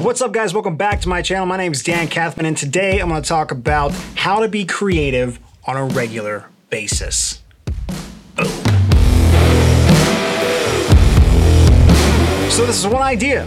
What's up, guys? Welcome back to my channel. My name is Dan Kathman, and today I'm going to talk about how to be creative on a regular basis. So, this is one idea,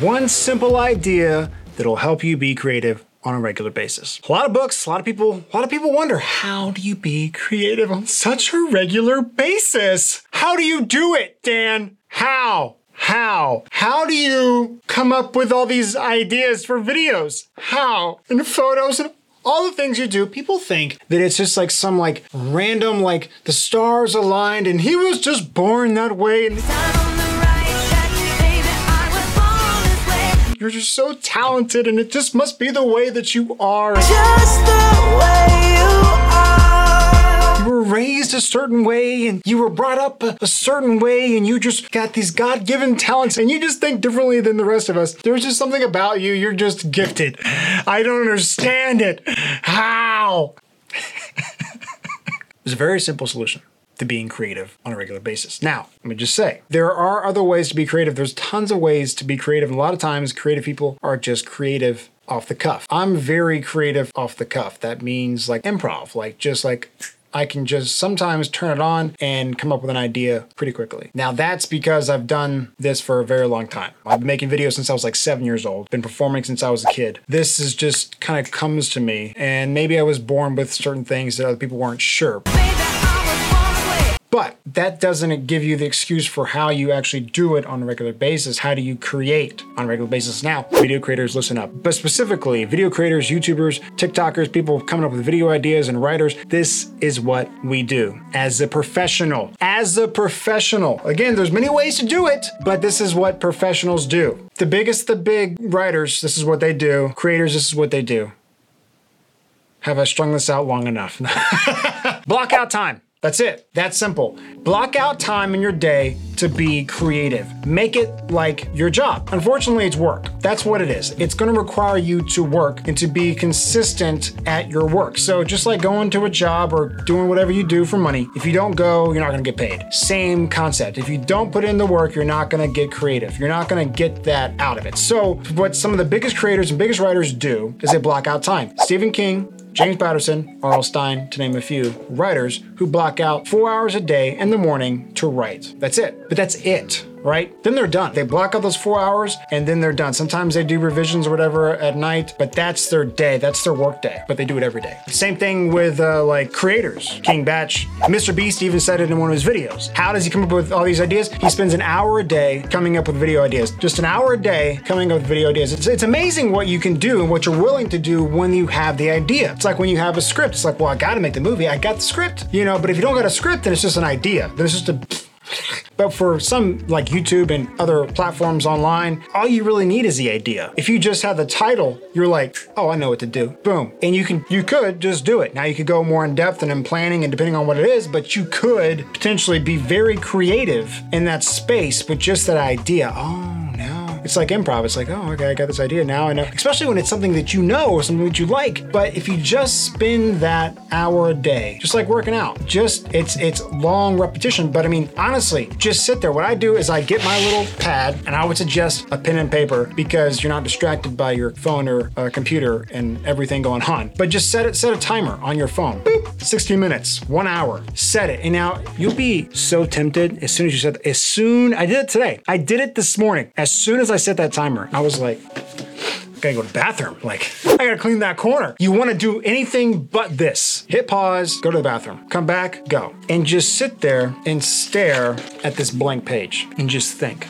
one simple idea that'll help you be creative on a regular basis. A lot of books, a lot of people, a lot of people wonder how do you be creative on such a regular basis? How do you do it, Dan? How? How? How do you come up with all these ideas for videos? How? And photos and all the things you do, people think that it's just like some like random like the stars aligned and he was just born that way and you're just so talented and it just must be the way that you are. Raised a certain way and you were brought up a, a certain way and you just got these God given talents and you just think differently than the rest of us. There's just something about you, you're just gifted. I don't understand it. How? It's a very simple solution to being creative on a regular basis. Now, let me just say, there are other ways to be creative. There's tons of ways to be creative. And a lot of times, creative people are just creative off the cuff. I'm very creative off the cuff. That means like improv, like just like I can just sometimes turn it on and come up with an idea pretty quickly. Now, that's because I've done this for a very long time. I've been making videos since I was like seven years old, been performing since I was a kid. This is just kind of comes to me, and maybe I was born with certain things that other people weren't sure. But that doesn't give you the excuse for how you actually do it on a regular basis. How do you create on a regular basis? Now, video creators, listen up. But specifically, video creators, YouTubers, TikTokers, people coming up with video ideas and writers, this is what we do as a professional. As a professional. Again, there's many ways to do it, but this is what professionals do. The biggest, the big writers, this is what they do. Creators, this is what they do. Have I strung this out long enough? Block out time. That's it. That's simple. Block out time in your day to be creative. Make it like your job. Unfortunately, it's work. That's what it is. It's going to require you to work and to be consistent at your work. So, just like going to a job or doing whatever you do for money, if you don't go, you're not going to get paid. Same concept. If you don't put in the work, you're not going to get creative. You're not going to get that out of it. So, what some of the biggest creators and biggest writers do is they block out time. Stephen King, James Patterson, R.L. Stine, to name a few, writers who block out four hours a day in the morning to write. That's it. But that's it, right? Then they're done. They block out those four hours and then they're done. Sometimes they do revisions or whatever at night, but that's their day. That's their work day. But they do it every day. Same thing with uh, like creators. King Bach, Mr. Beast even said it in one of his videos. How does he come up with all these ideas? He spends an hour a day coming up with video ideas. Just an hour a day coming up with video ideas. It's, it's amazing what you can do and what you're willing to do when you have the idea. It's like when you have a script. It's like, well, I got to make the movie. I got the script, you know. But if you don't got a script, then it's just an idea. Then it's just a but for some like YouTube and other platforms online, all you really need is the idea. If you just have the title, you're like, oh, I know what to do. Boom. And you can you could just do it. Now you could go more in depth and in planning and depending on what it is, but you could potentially be very creative in that space with just that idea. Oh. It's like improv. It's like, oh, okay, I got this idea now. I know. Especially when it's something that you know or something that you like. But if you just spend that hour a day, just like working out, just it's it's long repetition. But I mean, honestly, just sit there. What I do is I get my little pad and I would suggest a pen and paper because you're not distracted by your phone or uh, computer and everything going on. But just set it, set a timer on your phone. Boop, 60 minutes, one hour. Set it, and now you'll be so tempted as soon as you said. As soon I did it today. I did it this morning. As soon as I set that timer, I was like. I gotta go to the bathroom. Like, I gotta clean that corner. You wanna do anything but this. Hit pause, go to the bathroom, come back, go. And just sit there and stare at this blank page and just think.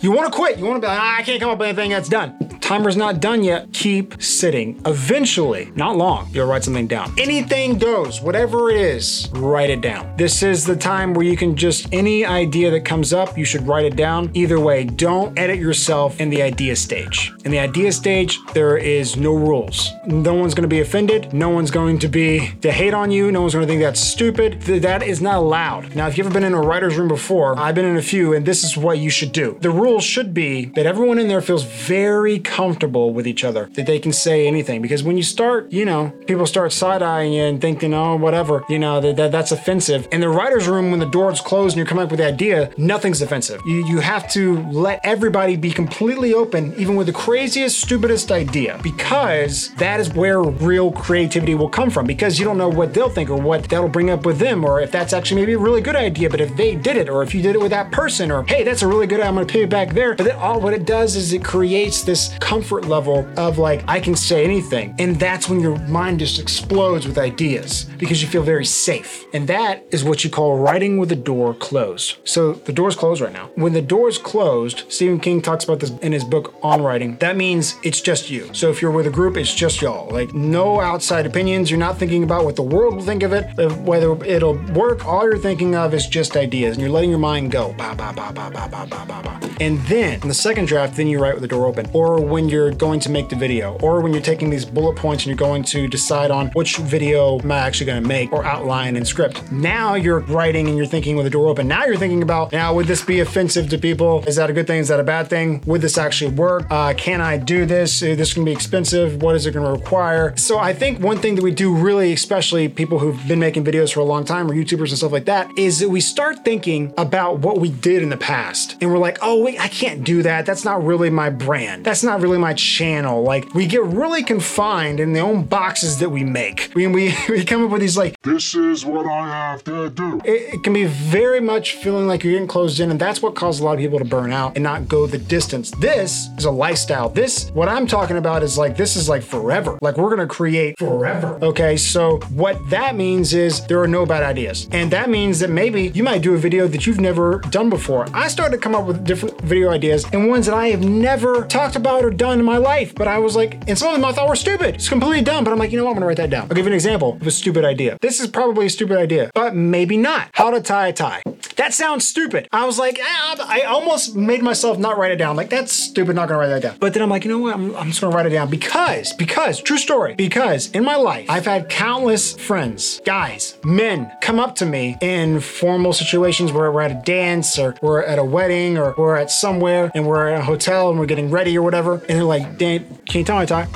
You wanna quit. You wanna be like, ah, I can't come up with anything that's done. Timer's not done yet. Keep sitting. Eventually, not long, you'll write something down. Anything goes, whatever it is, write it down. This is the time where you can just, any idea that comes up, you should write it down. Either way, don't edit yourself in the idea stage. In the idea stage, there is no rules. No one's gonna be offended. No one's going to be to hate on you. No one's gonna think that's stupid. Th- That is not allowed. Now, if you've ever been in a writer's room before, I've been in a few, and this is what you should do. The rules should be that everyone in there feels very comfortable with each other that they can say anything. Because when you start, you know, people start side eyeing you and thinking, oh, whatever, you know, that, that that's offensive. In the writer's room, when the door's closed and you're coming up with the idea, nothing's offensive. You, you have to let everybody be completely open, even with the craziest, stupidest idea, because that is where real creativity will come from. Because you don't know what they'll think or what that'll bring up with them, or if that's actually maybe a really good idea, but if they did it, or if you did it with that person, or hey, that's a really good, idea, I'm gonna pay it back there. But then all what it does is it creates this comfort level of like, I can say anything. And that's when your mind just explodes with ideas because you feel very safe. And that is what you call writing with the door closed. So the door's closed right now. When the door's closed, Stephen King talks about this in his book on writing. That means it's just you. So if you're with a group, it's just y'all. Like no outside opinions. You're not thinking about what the world will think of it, whether it'll work. All you're thinking of is just ideas, and you're letting your mind go. And then in the second draft, then you write with the door open. Or when you're going to make the video, or when you're taking these bullet points and you're going to decide on which video am I actually going to make or outline and script. Now you're writing and you're thinking with the door open. Now you're thinking about now would this be offensive to people? Is that a good thing? Is that a bad thing? Would this actually work? Uh, can I do this? Is this going to be expensive? What is it going to require? So I think one thing that we do really, especially people who've been making videos for a long time or YouTubers and stuff like that, is that we start thinking about what we did in the past. And we're like, oh, wait, I can't do that. That's not really my brand. That's not really my channel. Like we get really confined in the own boxes that we make. We, we, we come up with these like, This is what I have to do. it, it can be very much feeling like you're getting closed in, and that's what causes a lot of people to burn out and not go the distance. This is a lifestyle. This, what I'm talking about, is like this is like forever. Like we're gonna create forever. Okay, so what that means is there are no bad ideas, and that means that maybe you might do a video that you've never done before. I started to come up with different video ideas and ones that I have never talked about or done in my life, but I was like, and some of them I thought were stupid. It's completely dumb, but I'm like, you know what? I'm gonna write that down. I'll give you an example of a stupid idea. This is probably a stupid idea, but maybe not. How to tie a tie. That sounds stupid. I was like, ah, I almost made myself not write it down. Like, that's stupid, not gonna write that down. But then I'm like, you know what? I'm, I'm just gonna write it down because, because, true story, because in my life, I've had countless friends, guys, men, come up to me in formal situations where we're at a dance or we're at a wedding or we're at somewhere and we're at a hotel and we're getting ready or whatever. And they're like, Dan, can you tie my tie?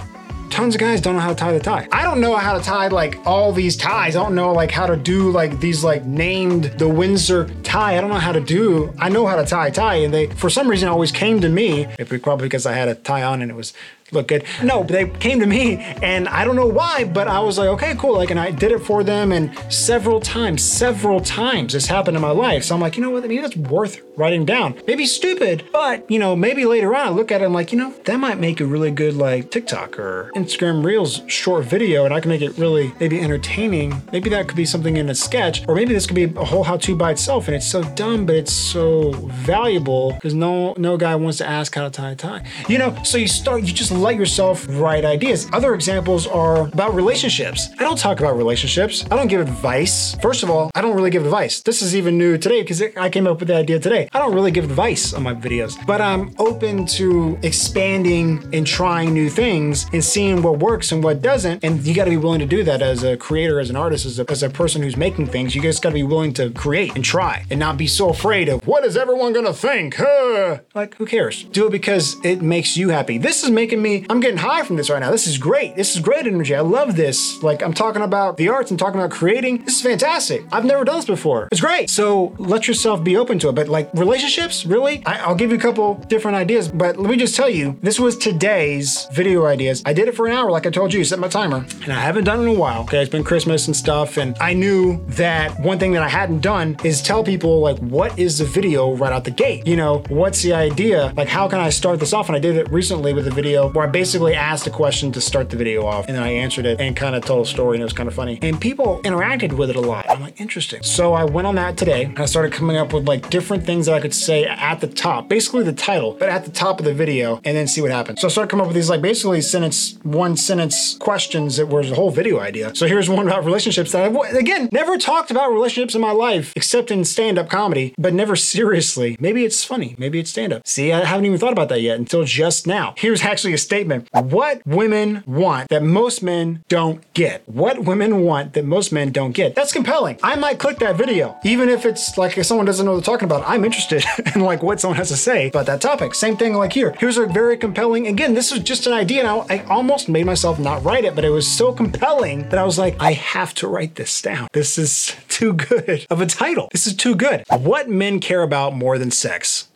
tons of guys don't know how to tie the tie. I don't know how to tie like all these ties. I don't know like how to do like these like named the Windsor tie. I don't know how to do. I know how to tie a tie, and they for some reason always came to me. Probably because I had a tie on and it was look good. No, they came to me and I don't know why, but I was like, okay, cool. Like, and I did it for them and several times, several times this happened in my life. So I'm like, you know what? Maybe that's worth writing down. Maybe stupid, but you know, maybe later on I look at it like, you know, that might make a really good like TikTok or Instagram Reels short video and I can make it really maybe entertaining. Maybe that could be something in a sketch, or maybe this could be a whole how-to by itself. And it's so dumb, but it's so valuable because no no guy wants to ask how to tie a tie. You know, so you start you just let yourself write ideas. Other examples are about relationships. I don't talk about relationships. I don't give advice. First of all, I don't really give advice. This is even new today because I came up with the idea today. I don't really give advice on my videos, but I'm open to expanding and trying new things and seeing what works and what doesn't. And you got to be willing to do that as a creator, as an artist, as a, as a person who's making things. You just got to be willing to create and try and not be so afraid of what is everyone to think? Huh? Like, who cares? Do it because it makes you happy. This is making me, I'm getting high from this right now. This is great. This is great energy. I love this. Like, I'm talking about the arts, I'm talking about creating. This is fantastic. I've never done this before. It's great. So let yourself be open to it. But like relationships, really? I, I'll give you a couple different ideas, but let me just tell you, this was today's video ideas. I did it for an hour, like I told you, set my timer, and I haven't done it in a while. Okay, it's been Christmas and stuff, and I knew that one thing that I hadn't done is tell people like what is the video right out the gate. You know, what's the idea? Like, how can I start this off? And I did it recently with a video where I basically asked a question to start the video off, and then I answered it and kind of told a story, and it was kind of funny. And people interacted with it a lot. I'm like, interesting. So I went on that today, and I started coming up with like different things that I could say at the top, basically the title, but at the top of the video, and then see what happens. So I started coming up with these like basically sentence, one sentence questions that was a whole video idea. So here's one about relationships that I've again never talked about relationships in my life except in stand stand up comedy, but never seriously. Maybe it's funny. Maybe it's stand up. See, I haven't even thought about that yet until just now. Here's actually a statement What women want that most men don't get. What women want that most men don't get. That's compelling. I might click that video, even if it's like if someone doesn't know what they're talking about. I'm interested in like what someone has to say about that topic. Same thing like here. Here's a very compelling. Again, this was just an idea, and I, I almost made myself not write it, but it was so compelling that I was like, I have to write this down. This is too good of a title. This is too good. What men care about more than sex?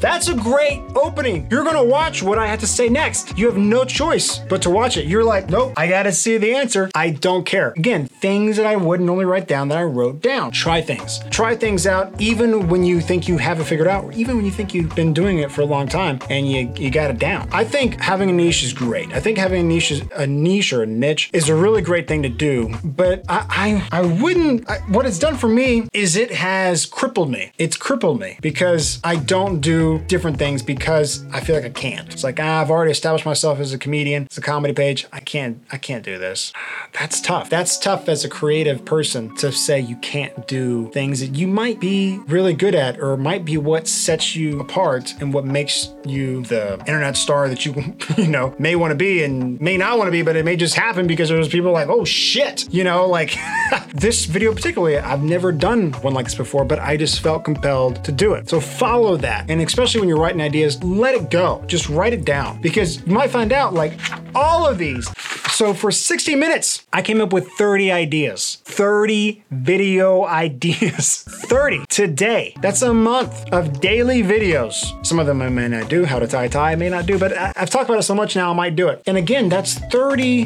That's a great opening. You're gonna watch what I have to say next. You have no choice but to watch it. You're like, nope, I gotta see the answer. I don't care. Again, things that I wouldn't normally write down that I wrote down. Try things. Try things out even when you think you have it figured out, or even when you think you've been doing it for a long time and you, you got it down. I think having a niche is great. I think having a niche is a niche or a niche is a really great thing to do. But I I, I wouldn't I, what it's done for me is it has crippled me. It's crippled me because I don't do different things because I feel like I can't. It's like ah, I've already established myself as a comedian. It's a comedy page. I can't I can't do this. That's tough. That's tough as a creative person to say you can't do things that you might be really good at or might be what sets you apart and what makes you the internet star that you you know may want to be and may not want to be, but it may just happen because there's people like, oh shit, you know, like this video particularly, I've never done one like this before, but I just felt compelled to do it. So follow that. And especially when you're writing ideas, let it go. Just write it down because you might find out like all of these. So for 60 minutes, I came up with 30 ideas. 30 video ideas. 30 today. That's a month of daily videos. Some of them I may not do. How to tie a tie, I may not do, but I- I've talked about it so much now, I might do it. And again, that's 30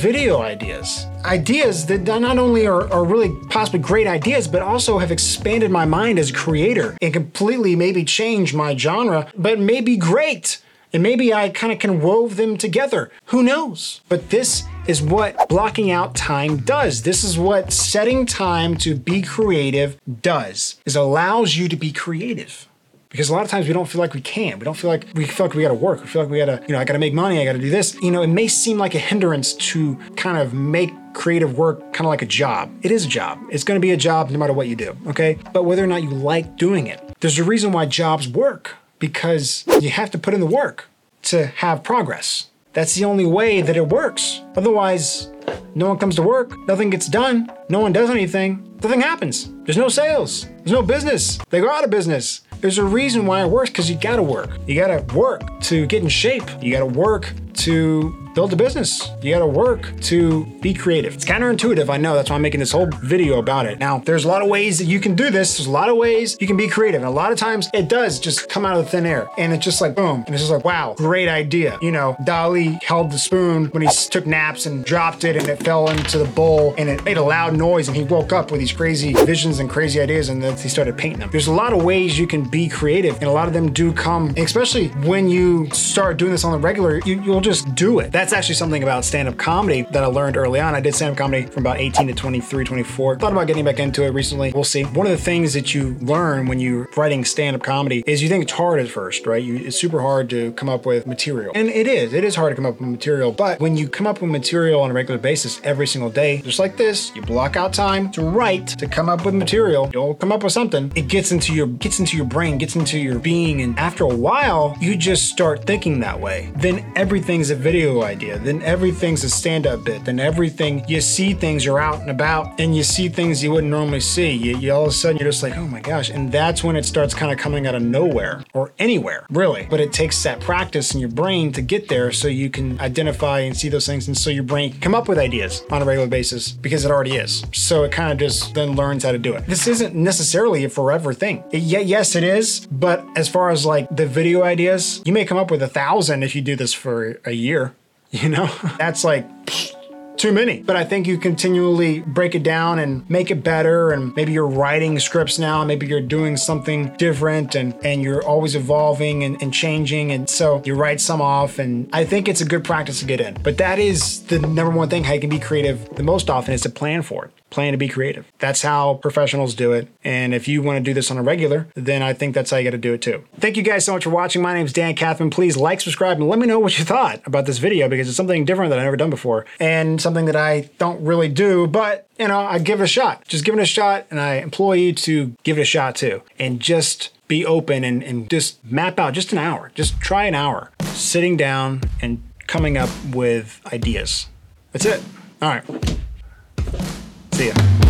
video ideas. Ideas that not only are, are really possibly great ideas, but also have expanded my mind as a creator and completely maybe changed my genre, but may be great. And maybe I kind of can wove them together. Who knows? But this is what blocking out time does. This is what setting time to be creative does. Is allows you to be creative because a lot of times we don't feel like we can. We don't feel like we feel like we got to work. We feel like we got to, you know, I got to make money. I got to do this. You know, it may seem like a hindrance to kind of make creative work kind of like a job. It is a job. It's going to be a job no matter what you do. Okay, but whether or not you like doing it, there's a reason why jobs work because you have to put in the work to have progress. That's the only way that it works. Otherwise, no one comes to work, nothing gets done, no one does anything, nothing happens. There's no sales, there's no business. They go out of business. There's a reason why it works because you gotta work. You gotta work to get in shape. You gotta work to build a business. You gotta work to be creative. It's counterintuitive, I know. That's why I'm making this whole video about it. Now, there's a lot of ways that you can do this. There's a lot of ways you can be creative. And a lot of times it does just come out of thin air. And it's just like, boom. And it's just like, wow, great idea. You know, Dali held the spoon when he took naps and dropped it and it fell into the bowl and it made a loud noise and he woke up with these crazy visions and crazy ideas and then he started painting them. There's a lot of ways you can be creative and a lot of them do come, especially when you start doing this on the regular, you, you'll just do it. That's actually something about stand-up comedy that I learned early on. I did stand-up comedy from about 18 to 23, 24. Thought about getting back into it recently. We'll see. One of the things that you learn when you're writing stand-up comedy is you think it's hard at first, right? You, it's super hard to come up with material. And it is. It is hard to come up with material. But when you come up with material on a regular basis every single day, just like this, you block out time to write, to come up with material. You'll come up with something. It gets into your gets into your brain, gets into your being, and after a while, you just start thinking that way. Then everything's a video idea. Then everything's a stand-up bit. Then everything you see things you're out and about, and you see things you wouldn't normally see. You, you all of a sudden you're just like, oh my gosh, and that's when it starts kind of coming out of nowhere or anywhere, really. But it takes that practice in your brain to get there, so you can identify and see those things, and so your brain can come up with ideas on a regular basis because it already is. So it kind of just then learns how to do it. This isn't necessarily a forever thing. It- yeah, yes, it is. But as far as like the video ideas, you may come up with a thousand if you do this for a year. You know, that's like too many. But I think you continually break it down and make it better. And maybe you're writing scripts now, maybe you're doing something different and, and you're always evolving and, and changing. And so you write some off. And I think it's a good practice to get in. But that is the number one thing how you can be creative the most often is to plan for it. Plan to be creative. That's how professionals do it. And if you want to do this on a regular, then I think that's how you got to do it too. Thank you guys so much for watching. My name is Dan Kathman. Please like, subscribe, and let me know what you thought about this video because it's something different that I've never done before and something that I don't really do, but you know, I give it a shot. Just give it a shot, and I implore you to give it a shot too. And just be open and, and just map out just an hour. Just try an hour sitting down and coming up with ideas. That's it. All right. See ya.